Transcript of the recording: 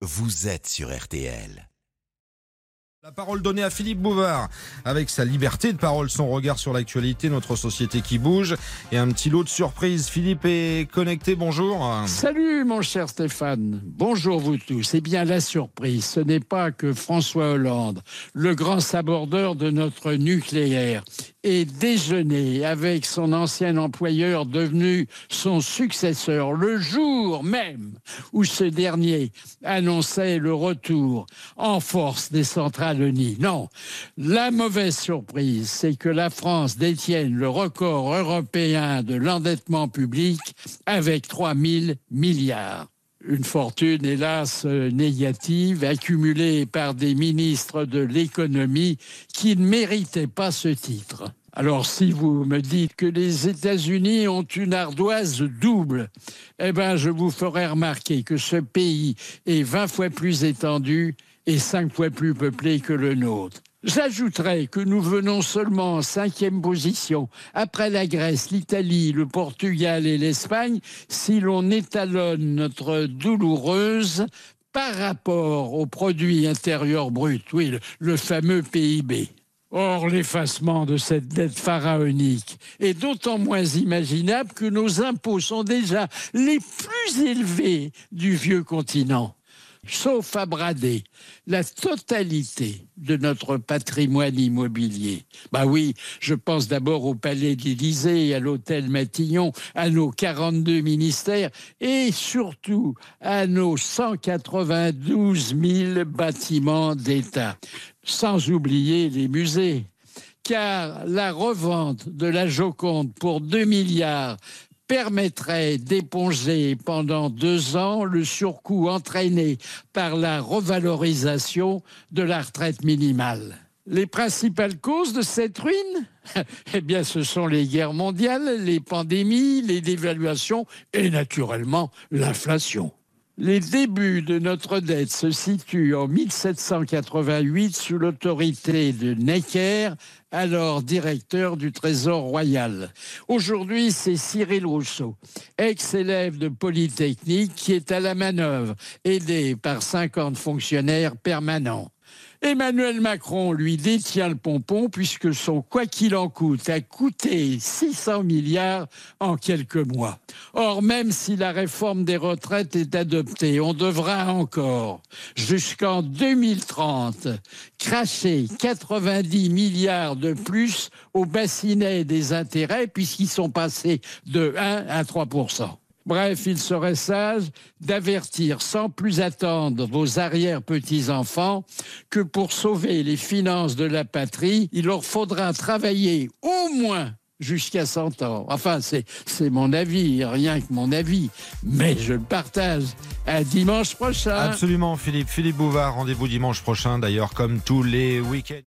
vous êtes sur RTL. La parole donnée à Philippe Bouvard, avec sa liberté de parole, son regard sur l'actualité, notre société qui bouge, et un petit lot de surprises. Philippe est connecté, bonjour. Salut mon cher Stéphane, bonjour vous tous. Eh bien la surprise, ce n'est pas que François Hollande, le grand sabordeur de notre nucléaire, ait déjeuné avec son ancien employeur devenu son successeur le jour même où ce dernier annonçait le retour en force des centrales non, la mauvaise surprise, c'est que la France détienne le record européen de l'endettement public avec 3 000 milliards. Une fortune hélas négative accumulée par des ministres de l'économie qui ne méritaient pas ce titre. Alors si vous me dites que les États-Unis ont une ardoise double, eh bien je vous ferai remarquer que ce pays est 20 fois plus étendu et cinq fois plus peuplé que le nôtre. J'ajouterai que nous venons seulement en cinquième position, après la Grèce, l'Italie, le Portugal et l'Espagne, si l'on étalonne notre douloureuse par rapport au produit intérieur brut, oui, le, le fameux PIB. Or, l'effacement de cette dette pharaonique est d'autant moins imaginable que nos impôts sont déjà les plus élevés du vieux continent sauf à brader la totalité de notre patrimoine immobilier. Bah oui, je pense d'abord au Palais d'Élysée, à l'Hôtel Matignon, à nos 42 ministères et surtout à nos 192 000 bâtiments d'État, sans oublier les musées car la revente de la Joconde pour 2 milliards permettrait d'éponger pendant deux ans le surcoût entraîné par la revalorisation de la retraite minimale. Les principales causes de cette ruine? Eh bien, ce sont les guerres mondiales, les pandémies, les dévaluations et naturellement l'inflation. Les débuts de notre dette se situent en 1788 sous l'autorité de Necker, alors directeur du Trésor royal. Aujourd'hui, c'est Cyril Rousseau, ex-élève de Polytechnique, qui est à la manœuvre, aidé par 50 fonctionnaires permanents. Emmanuel Macron, lui, détient le pompon puisque son quoi qu'il en coûte a coûté 600 milliards en quelques mois. Or, même si la réforme des retraites est adoptée, on devra encore, jusqu'en 2030, cracher 90 milliards de plus au bassinet des intérêts puisqu'ils sont passés de 1 à 3 Bref, il serait sage d'avertir sans plus attendre vos arrière-petits-enfants que pour sauver les finances de la patrie, il leur faudra travailler au moins jusqu'à 100 ans. Enfin, c'est mon avis, rien que mon avis, mais je le partage. À dimanche prochain. Absolument, Philippe. Philippe Bouvard, rendez-vous dimanche prochain, d'ailleurs, comme tous les week-ends.